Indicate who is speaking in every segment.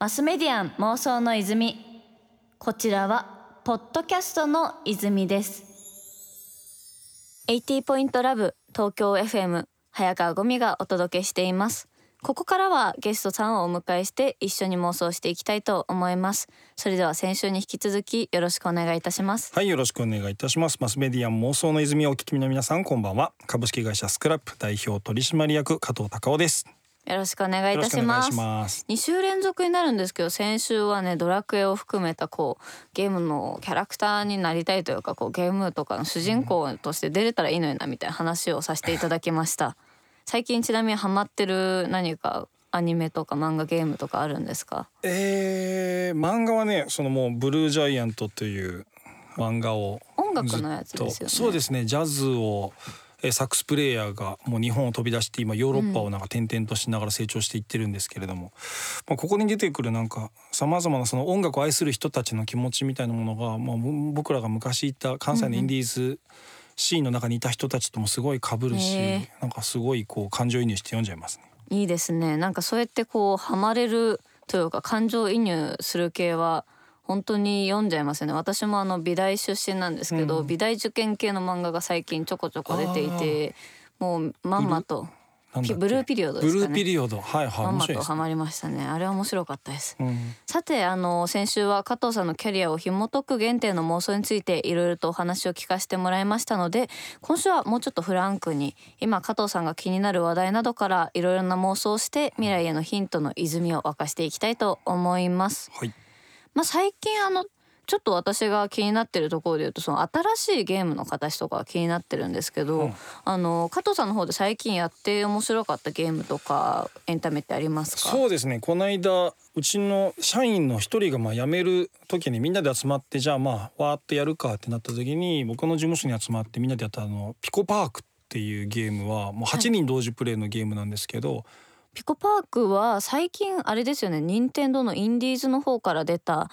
Speaker 1: マスメディアン妄想の泉。こちらはポッドキャストの泉です。80ポイントラブ東京 FM 早川ゴミがお届けしています。ここからはゲストさんをお迎えして一緒に妄想していきたいと思います。それでは先週に引き続きよろしくお願いいたします。
Speaker 2: はいよろしくお願いいたします。マスメディア妄想の泉をお聞きの皆さんこんばんは。株式会社スクラップ代表取締役加藤隆夫です。
Speaker 1: よろしくお願いいたします。
Speaker 2: ます。
Speaker 1: 2週連続になるんですけど先週はねドラクエを含めたこうゲームのキャラクターになりたいというかこうゲームとかの主人公として出れたらいいのになみたいな話をさせていただきました。最近ちなみにハマってる何かアニメとか漫画ゲームとかあるんですか？
Speaker 2: えー、漫画はねそのもうブルージャイアントという漫画を
Speaker 1: 音楽のやつですよね。
Speaker 2: そうですねジャズをえサックスプレーヤーがもう日本を飛び出して今ヨーロッパをなんか転々としながら成長していってるんですけれども、まあ、ここに出てくるなんかさまざまなその音楽を愛する人たちの気持ちみたいなものが、まあ、僕らが昔いた関西のインディーズシーンの中にいた人たちともすごい被るし、なんかすごいこう感情移入して読んじゃいますね。
Speaker 1: いいですね。なんかそうやってこうハマれるというか感情移入する系は本当に読んじゃいますよね私もあの美大出身なんですけど、うん、美大受験系の漫画が最近ちょこちょこ出ていてもうまんまとブルーピリオドですかね。
Speaker 2: ブルーピリオド、はいはい。
Speaker 1: まんまとハマりましたね。あれは面白かったです。うん、さて、あの先週は加藤さんのキャリアを紐解く原点の妄想についていろいろとお話を聞かせてもらいましたので、今週はもうちょっとフランクに今加藤さんが気になる話題などからいろいろな妄想をして未来へのヒントの泉を沸かしていきたいと思います。
Speaker 2: はい。
Speaker 1: まあ最近あのちょっと私が気になってるところで言うとその新しいゲームの形とか気になってるんですけど、うん、あの加藤さんの方で最近やって面白かったゲームとかエンタメってありますか？
Speaker 2: そうですね。この間うちの社員の一人がまあ辞める時にみんなで集まってじゃあまあわーっとやるかってなった時に僕の事務所に集まってみんなでやったあのピコパークっていうゲームはもう8人同時プレイのゲームなんですけど、はい
Speaker 1: ピコパークは最近あれですよね。任天堂のインディーズの方から出た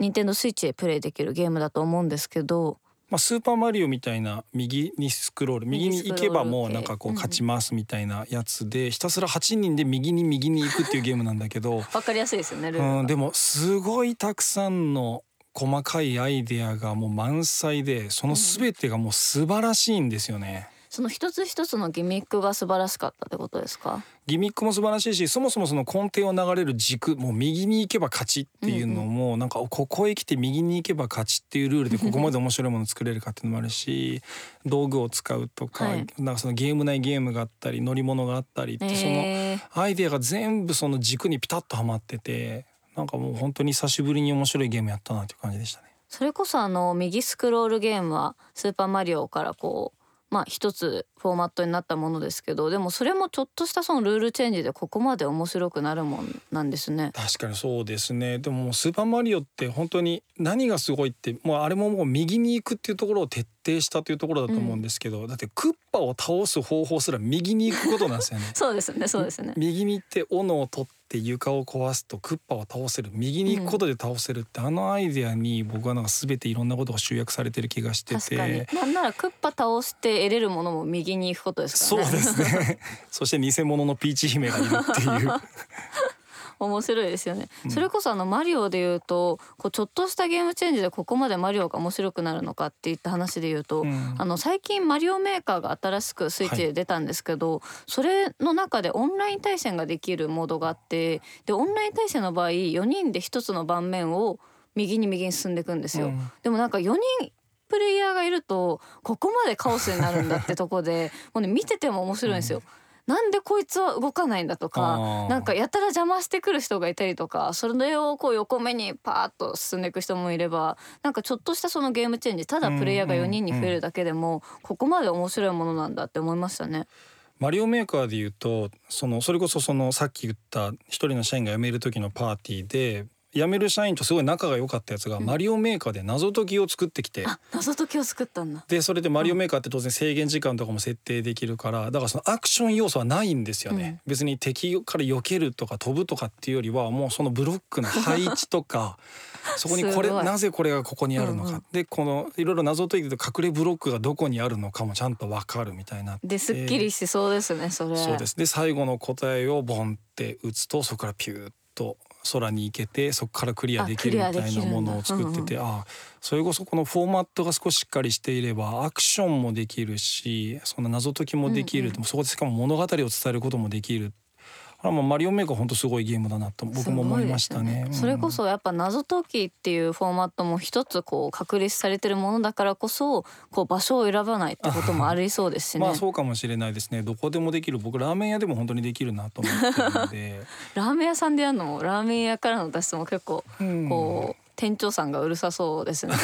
Speaker 1: 任天堂スイッチでプレイできるゲームだと思うんですけど。
Speaker 2: まあ、スーパーマリオみたいな右にスクロール。右に行けばもうなんかこう勝ちますみたいなやつで、ひたすら8人で右に右に行くっていうゲームなんだけど。
Speaker 1: わかりやすいですよね
Speaker 2: うん、でもすごいたくさんの細かいアイデアがもう満載でその全てがもう素晴らしいんですよね。
Speaker 1: その一つ一つのギミックが素晴らしかったってことですか？
Speaker 2: ギミックも素晴らしいしそもそもその根底を流れる軸もう右に行けば勝ちっていうのも、うんうん、なんかここへ来て右に行けば勝ちっていうルールでここまで面白いもの作れるかっていうのもあるし道具を使うとかはい、なんかそのゲーム内ゲームがあったり乗り物があったりって、そのアイデアが全部その軸にピタッとはまっててなんかもう本当に久しぶりに面白いゲームやったなっていう感じでしたね。
Speaker 1: それこそあの右スクロールゲームはスーパーマリオからこうまあ一つフォーマットになったものですけどでもそれもちょっとしたそのルールチェンジでここまで面白くなるもんなんですね。
Speaker 2: 確かにそうですね。でもスーパーマリオって本当に何がすごいってもうあれももう右に行くっていうところを徹底したというところだと思うんですけど、うん、だってクッパを倒す方法すら右に行くことなんですよね。
Speaker 1: そうですねそうですね。
Speaker 2: 右に行って斧を取ってって床を壊すとクッパは倒せる右に行くことで倒せるって、うん、あのアイデアに僕はなんか全ていろんなことが集約されてる気がしてて。
Speaker 1: なんならクッパ倒して得れるものも右に行くことです
Speaker 2: からね。そうですね。そして偽物のピーチ姫がいるっていう
Speaker 1: 面白いですよね、うん、それこそあのマリオで言うとこうちょっとしたゲームチェンジでここまでマリオが面白くなるのかっていった話で言うと、うん、あの最近マリオメーカーが新しくスイッチで出たんですけど、はい、それの中でオンライン対戦ができるモードがあってでオンライン対戦の場合4人で1つの盤面を右に右に進んでいくんですよ、うん、でもなんか4人プレイヤーがいるとここまでカオスになるんだってとこでもうね見てても面白いんですよ。なんでこいつは動かないんだとかなんかやたら邪魔してくる人がいたりとかそれをこう横目にパーッと進んでいく人もいればなんかちょっとしたそのゲームチェンジただプレイヤーが4人に増えるだけでもここまで面白いものなんだって思いましたね。
Speaker 2: マリオメーカーでいうとそのそれこそそのさっき言った一人の社員が辞める時のパーティーで辞める社員とすごい仲が良かったやつが、マリオメーカーで謎解きを作ってきて、
Speaker 1: 謎解きを作ったんだ。
Speaker 2: でそれでマリオメーカーって当然制限時間とかも設定できるからだからそのアクション要素はないんですよね、別に敵から避けるとか飛ぶとかっていうよりはもうそのブロックの配置とか そこにこれなぜこれがここにあるのか、うんうん、でこのいろいろ謎解いて隠れブロックがどこにあるのかもちゃんと分かるみたいな。
Speaker 1: ですっきりしそうですねそれ。
Speaker 2: そうです。で最後の答えをボンって打つとそこからピューッと空に行けてそこからクリアできるみたいなものを作っててあ、うん。うん、あそれこそこのフォーマットが少ししっかりしていればアクションもできるしその謎解きもできる、うんうん、そこでしかも物語を伝えることもできるあもうマリオメーカー本当すごいゲームだなと僕も思いましたね、
Speaker 1: ね、それこそやっぱ謎解きっていうフォーマットも一つこう確立されてるものだからこそこう場所を選ばないってこともありそうですしね。
Speaker 2: まあそうかもしれないですね。どこでもできる僕ラーメン屋でも本当にできるなと思って。るので
Speaker 1: ラーメン屋さんでやるのもラーメン屋からの脱出も結構こう、店長さんがうるさそうですね。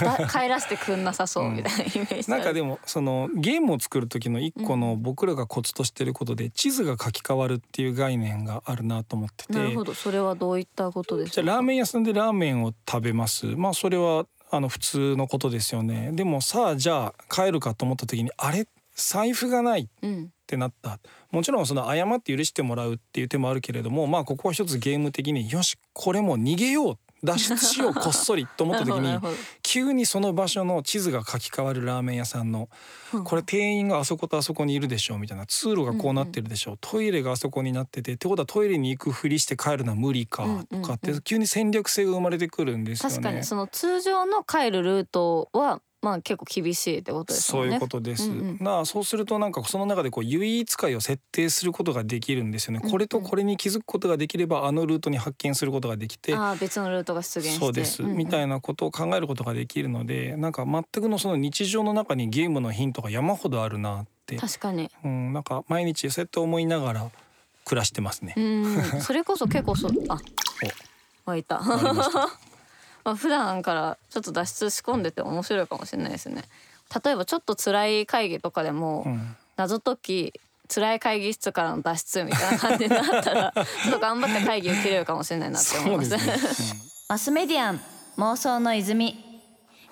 Speaker 1: なんか 帰らせてくんなさそうみたいなイメージ、
Speaker 2: うん、なんかでもそのゲームを作る時の一個の僕らがコツとしてることで地図が書き換わるっていう概念があるなと思ってて。
Speaker 1: なるほど。それはどういったことですか？
Speaker 2: じゃラーメン屋さんでラーメンを食べます。まあそれはあの普通のことですよね。でもさあじゃあ帰るかと思った時にあれ財布がないってなった、うん、もちろんその謝って許してもらうっていう手もあるけれどもまあここは一つゲーム的によしこれも逃げよう脱出しようこっそりと思った時に 急にその場所の地図が書き換わるラーメン屋さんのこれ店員があそことあそこにいるでしょうみたいな通路がこうなってるでしょう。トイレがあそこになっててってことはトイレに行くふりして帰るのは無理か。とかって急に戦略性が生まれてくるんですよね。
Speaker 1: 確かにその通常の帰るルートはまあ結構厳しいってことですね。
Speaker 2: そういうことです。うんうん、なあそうするとなんかその中でこう唯一解を設定することができるんですよね。これとこれに気づくことができればあのルートに発見することができて、
Speaker 1: あ別のルートが出現
Speaker 2: そうです、うんうん、みたいなことを考えることができるので、なんか全くのその日常の中にゲームのヒントが山ほどあるなって。
Speaker 1: 確かに。
Speaker 2: うん、なんか毎日そうやって思いながら暮らしてますね。
Speaker 1: うん、それこそ結構そあ、湧いた。まあ普段からちょっと脱出仕込んでて面白いかもしれないですね。例えばちょっと辛い会議とかでも、謎解き辛い会議室からの脱出みたいな感じになったら ちょっと頑張って会議を切れるかもしれないなって思います。ねマスメディアン妄想の泉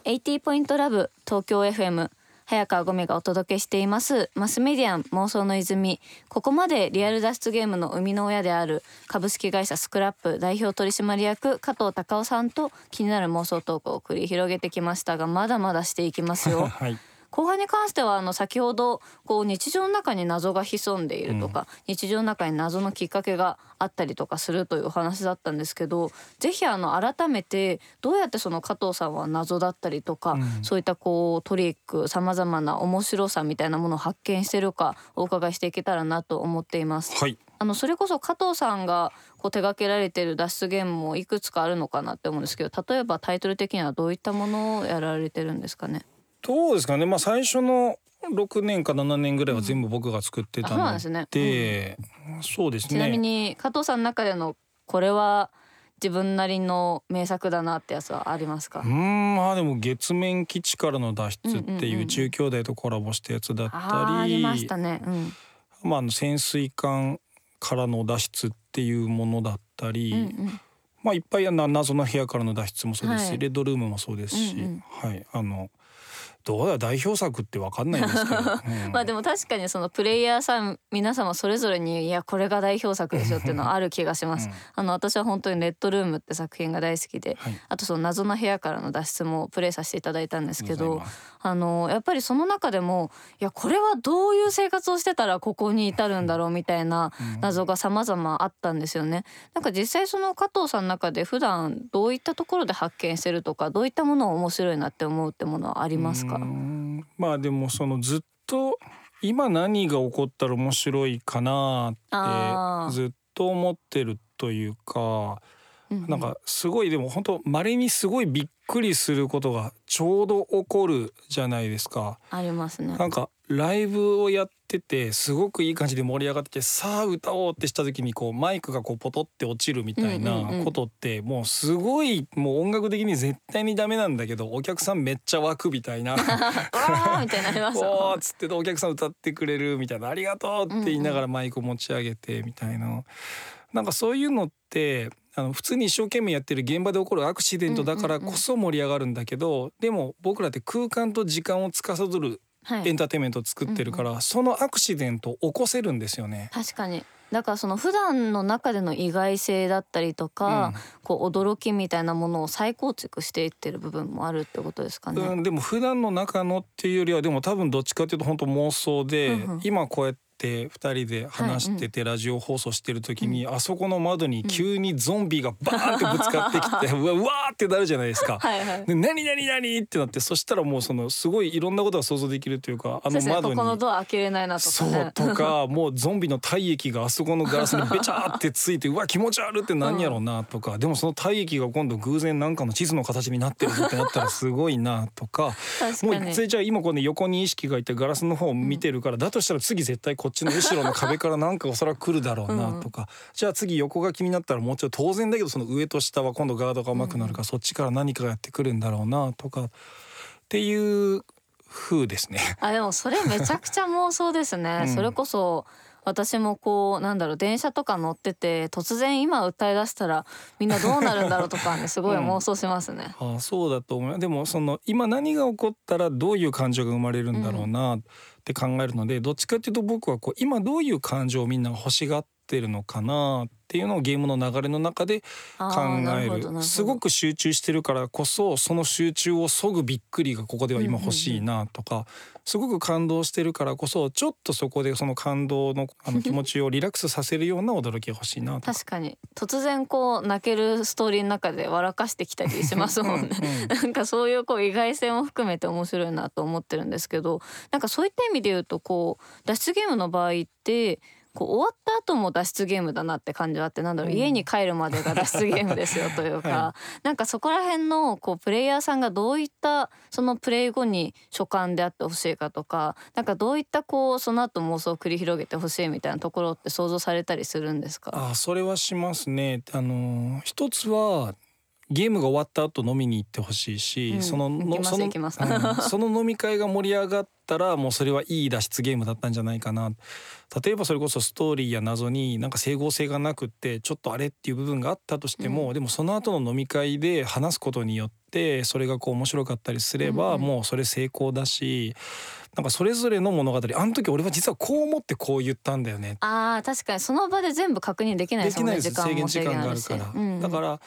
Speaker 1: 80ポイントラブ東京 FM 早川ゴミがお届けしています。マスメディアン妄想の泉。ここまでリアル脱出ゲームの生みの親である株式会社スクラップ代表取締役加藤隆夫さんと気になる妄想トークを繰り広げてきましたがまだまだしていきますよ。はい。後半に関してはあの先ほどこう日常の中に謎が潜んでいるとか、うん、日常の中に謎のきっかけがあったりとかするというお話だったんですけどぜひあの改めてどうやってその加藤さんは謎だったりとか、うん、そういったこうトリックさまざまな面白さみたいなものを発見してるかお伺いしていけたらなと思っています。
Speaker 2: はい。
Speaker 1: あのそれこそ加藤さんがこう手掛けられてる脱出ゲームもいくつかあるのかなって思うんですけど例えばタイトル的にはどういったものをやられてるんですかね？
Speaker 2: どうですかね。まあ最初の6年か7年ぐらいは全部僕が作ってたので、うん、ね、うん、そうですね。
Speaker 1: ちなみに加藤さんの中でのこれは自分なりの名作だなってやつはありますか？
Speaker 2: うん。まあでも月面基地からの脱出っていう宇宙兄弟とコラボしたやつだったり、うんうんうん、あ
Speaker 1: りましたね、うん、
Speaker 2: まあ潜水艦からの脱出っていうものだったり、うんうん。まあいっぱい謎の部屋からの脱出もそうですし、はい、レッドルームもそうですし、うんうん、はい。あのどうだ代表作って分かんないんですけど、
Speaker 1: うん、まあでも確かにそのプレイヤーさん皆様それぞれにいやこれが代表作でしょっていうのはある気がします、うん、あの私は本当にレッドルームって作品が大好きで、はい、あとその謎の部屋からの脱出もプレイさせていただいたんですけどあのやっぱりその中でもいやこれはどういう生活をしてたらここに至るんだろうみたいな謎が様々あったんですよね。なんか実際その加藤さんの中で普段どういったところで発見してるとかどういったものを面白いなって思うってものはありますか？
Speaker 2: まあでもそのずっと今何が起こったら面白いかなってずっと思ってるというか。なんかすごいでも本当稀にすごいびっくりすることがちょうど起こるじゃないですか。
Speaker 1: ありますね。
Speaker 2: なんかライブをやっててすごくいい感じで盛り上がっててさあ歌おうってした時にこうマイクがこうポトって落ちるみたいなことってもうすごいもう音楽的に絶対にダメなんだけどお客さんめっちゃ湧くみたいな。わ
Speaker 1: ーみたいになります。
Speaker 2: おーっつってお客さん歌ってくれるみたいなありがとうって言いながらマイクを持ち上げてみたいな。なんかそういうのってあの普通に一生懸命やってる現場で起こるアクシデントだからこそ盛り上がるんだけど、でも僕らって空間と時間を司るエンターテインメントを作ってるから、そのアクシデントを起こせるんですよね。
Speaker 1: 確かに。だからその普段の中での意外性だったりとか、うん、こう驚きみたいなものを再構築していってる部分もあるってことですかね。
Speaker 2: うん、でも普段の中のっていうよりはでも多分どっちかっていうと本当妄想で、うんうん、今こうやってて2人で話しててラジオ放送してる時に、あそこの窓に急にゾンビがバーンってぶつかってきて、うわうわーってなるじゃないですか。はいはい、で何何何ってなってそしたらもうそのすごいいろんなことが想像できるというか
Speaker 1: あの窓に、ここのドア開けれないなとか、
Speaker 2: ね、そうとかもうゾンビの体液があそこのガラスにべちゃってついてうわ気持ち悪って何やろうなとか、でもその体液が今度偶然なんかの地図の形になってるってなったらすごいなとか。もうそれじゃあ今この横に意識がいてガラスの方を見てるから、だとしたら次絶対こっちの後ろの壁からなんかおそらく来るだろうなとか、うん、じゃあ次横が気になったらもうちょっと当然だけどその上と下は今度ガードが甘くなるから、そっちから何かがやってくるんだろうなとかっていう風ですね。
Speaker 1: あでもそれめちゃくちゃ妄想ですね。それこそ私もこうなんだろう電車とか乗ってて突然今歌い出したらみんなどうなるんだろうとかねすごい妄想しますね。
Speaker 2: うん、あそうだと思うでもその今何が起こったらどういう感情が生まれるんだろうなって考えるので、うん、どっちかっていうと僕はこう今どういう感情をみんなが欲しがってるのかなっていうのをゲームの流れの中で考える。すごく集中してるからこそその集中をそぐびっくりがここでは今欲しいなとか、すごく感動してるからこそちょっとそこでその感動のあの気持ちをリラックスさせるような驚きが欲しいな
Speaker 1: 確かに。突然こう泣けるストーリーの中で笑かしてきたりしますもんね。うん、なんかそういうこう意外性も含めて面白いなと思ってるんですけどなんかそういった意味で言うとこう脱出ゲームの場合ってこう終わった後も脱出ゲームだなって感じはあってなんだろう、うん、家に帰るまでが脱出ゲームですよというか、はい、なんかそこら辺のこうプレイヤーさんがどういったそのプレイ後に所感であってほしいかとかなんかどういったこうその後妄想を繰り広げてほしいみたいなところって想像されたりするんですか？
Speaker 2: あそれはしますね。あの一つはゲームが終わった後飲みに行ってほしいし、
Speaker 1: うん、
Speaker 2: その
Speaker 1: その、うん、
Speaker 2: その飲み会が盛り上がったらもうそれはいい脱出ゲームだったんじゃないかな。例えばそれこそストーリーや謎になんか整合性がなくってちょっとあれっていう部分があったとしても、うん、でもその後の飲み会で話すことによってそれがこう面白かったりすれば、もうそれ成功だしなんかそれぞれの物語あの時俺は実はこう思ってこう言ったんだよね。
Speaker 1: あ確かにその場で全部確認できないですもんね
Speaker 2: できないです。制限時間があるから、うん、だから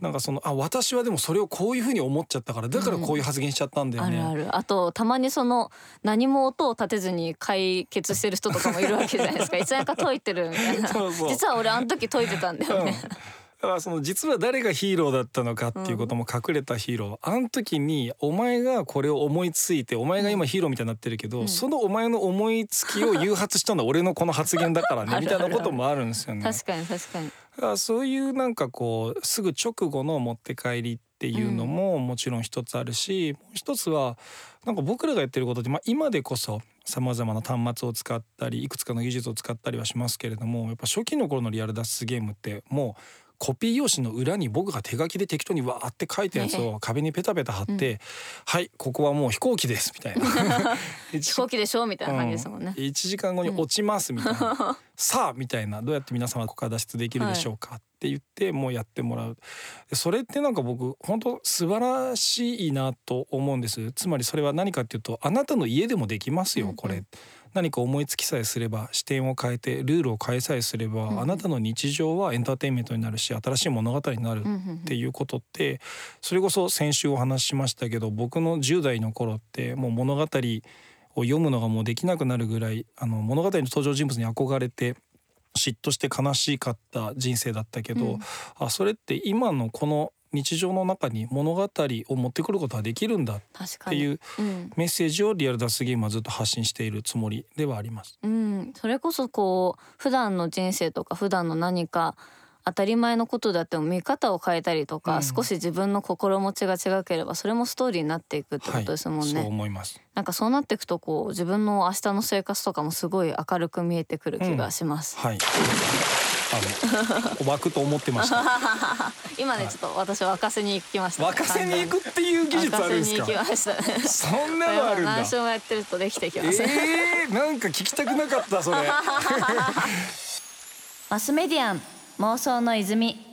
Speaker 2: なんかそのあ私はでもそれをこういうふうに思っちゃったからだからこういう発言しちゃったんだよね。
Speaker 1: うん、あるある。あとたまにその何も音を立てずに解決してる人とかもいるわけじゃないですか。いつなんか解いてるみたいな。実は俺あの時解いてたんだよね。うん
Speaker 2: だからその実は誰がヒーローだったのかっていうことも隠れたヒーロー、うん、あの時にお前がこれを思いついてお前が今ヒーローみたいになってるけど、うん、そのお前の思いつきを誘発したのは 俺のこの発言だからねみたいなこともあるんですよね。
Speaker 1: 確かに確かに。
Speaker 2: だからそういうなんかこうすぐ直後の持って帰りっていうのももちろん一つあるし、もう一つはなんか僕らがやってることって、まあ、今でこそさまざまな端末を使ったりいくつかの技術を使ったりはしますけれどもやっぱ初期の頃のリアル脱出ゲームってもうコピー用紙の裏に僕が手書きで適当にわーって書いたやつを壁にペタペタ貼って「うん、はいここはもう飛行機です」みたいな。
Speaker 1: 飛行機でしょみたいな感じですもんね、
Speaker 2: うん、1時間後に落ちますみたいな、うん、さあみたいな。どうやって皆様ここから脱出できるでしょうか、って言ってもうやってもらう。それってなんか僕本当素晴らしいなと思うんです。つまりそれは何かっていうとあなたの家でもできますよこれ、うん。うん何か思いつきさえすれば視点を変えてルールを変えさえすれば、うん、あなたの日常はエンターテインメントになるし新しい物語になるっていうことって、それこそ先週お話ししましたけど僕の10代の頃ってもう物語を読むのがもうできなくなるぐらいあの物語の登場人物に憧れて嫉妬して悲しかった人生だったけど、うん、あそれって今のこの日常の中に物語を持ってくることができるんだっていうメッセージをリアル脱出ゲームはずっと発信しているつもりではあります。
Speaker 1: うん、それこそこう普段の人生とか普段の何か当たり前のことだっても見方を変えたりとか、うん、少し自分の心持ちが違ければそれもストーリーになっていくってことですもんね。はい、
Speaker 2: そう思います。
Speaker 1: なんかそうなっていくとこう自分の明日の生活とかもすごい明るく見えてくる気がします。
Speaker 2: うん、はい。あの湧くと思ってました。
Speaker 1: 今ねちょっと私沸かせに行きました、
Speaker 2: ね、沸かせに行くっていう技術あるんですか？そんなのあるんだ。
Speaker 1: 何やってるとできてきます
Speaker 2: えー、なんか聞きたくなかったそれ。
Speaker 1: マスメディアン妄想の泉。